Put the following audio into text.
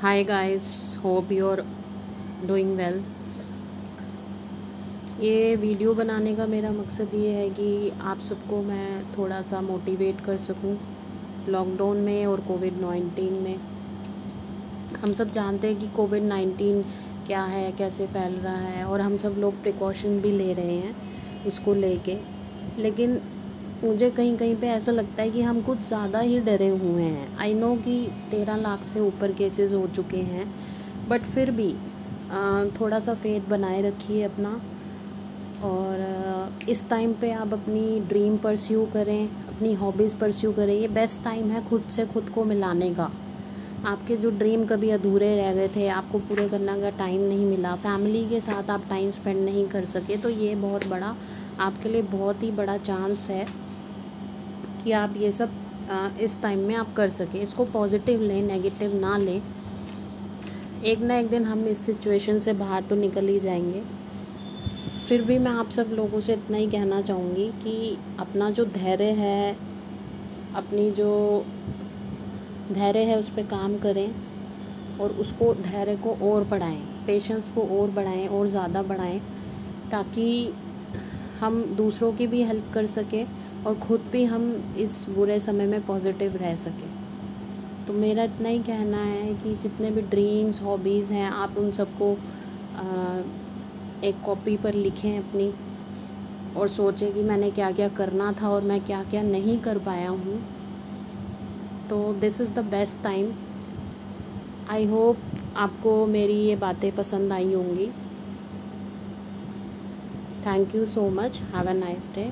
Hi guys hope you are doing well ये video बनाने का मेरा मकसद ये है कि आप सबको मैं थोड़ा सा मोटिवेट कर सकूँ लॉकडाउन में और कोविड नाइन्टीन में। हम सब जानते हैं कि कोविड नाइन्टीन क्या है, कैसे फैल रहा है और हम सब लोग प्रिकॉशन भी ले रहे हैं उसको लेके। लेकिन मुझे कहीं कहीं पे ऐसा लगता है कि हम कुछ ज़्यादा ही डरे हुए हैं। आई नो कि तेरह लाख से ऊपर केसेस हो चुके हैं बट फिर भी थोड़ा सा फेथ बनाए रखिए अपना। और इस टाइम पे आप अपनी ड्रीम परस्यू करें, अपनी हॉबीज़ परस्यू करें। ये बेस्ट टाइम है खुद से खुद को मिलाने का। आपके जो ड्रीम कभी अधूरे रह गए थे, आपको पूरे करने का टाइम नहीं मिला। फैमिली के साथ आप टाइम स्पेंड नहीं कर सके तो ये बहुत बड़ा, आपके लिए बहुत ही बड़ा चांस है। कि आप ये सब आ, इस टाइम में आप कर सकें। इसको पॉजिटिव लें नेगेटिव ना लें। एक ना एक दिन हम इस सिचुएशन से बाहर तो निकल ही जाएँगे। फिर भी मैं आप सब लोगों से इतना ही कहना चाहूँगी कि अपना जो धैर्य है अपनी जो धैर्य है उस पर काम करें और उसको धैर्य को और बढ़ाएँ पेशेंस को और बढ़ाएँ और ज़्यादा बढ़ाएँ ताकि हम दूसरों की भी हेल्प कर सकें। और ख़ुद भी हम इस बुरे समय में पॉजिटिव रह सकें। तो मेरा इतना ही कहना है कि जितने भी ड्रीम्स हॉबीज़ हैं, आप उन सबको एक कॉपी पर लिखें अपनी और सोचें कि मैंने क्या क्या करना था और मैं क्या क्या नहीं कर पाया हूँ। तो this is the best time I hope आपको मेरी ये बातें पसंद आई होंगी। Thank you so much have a nice day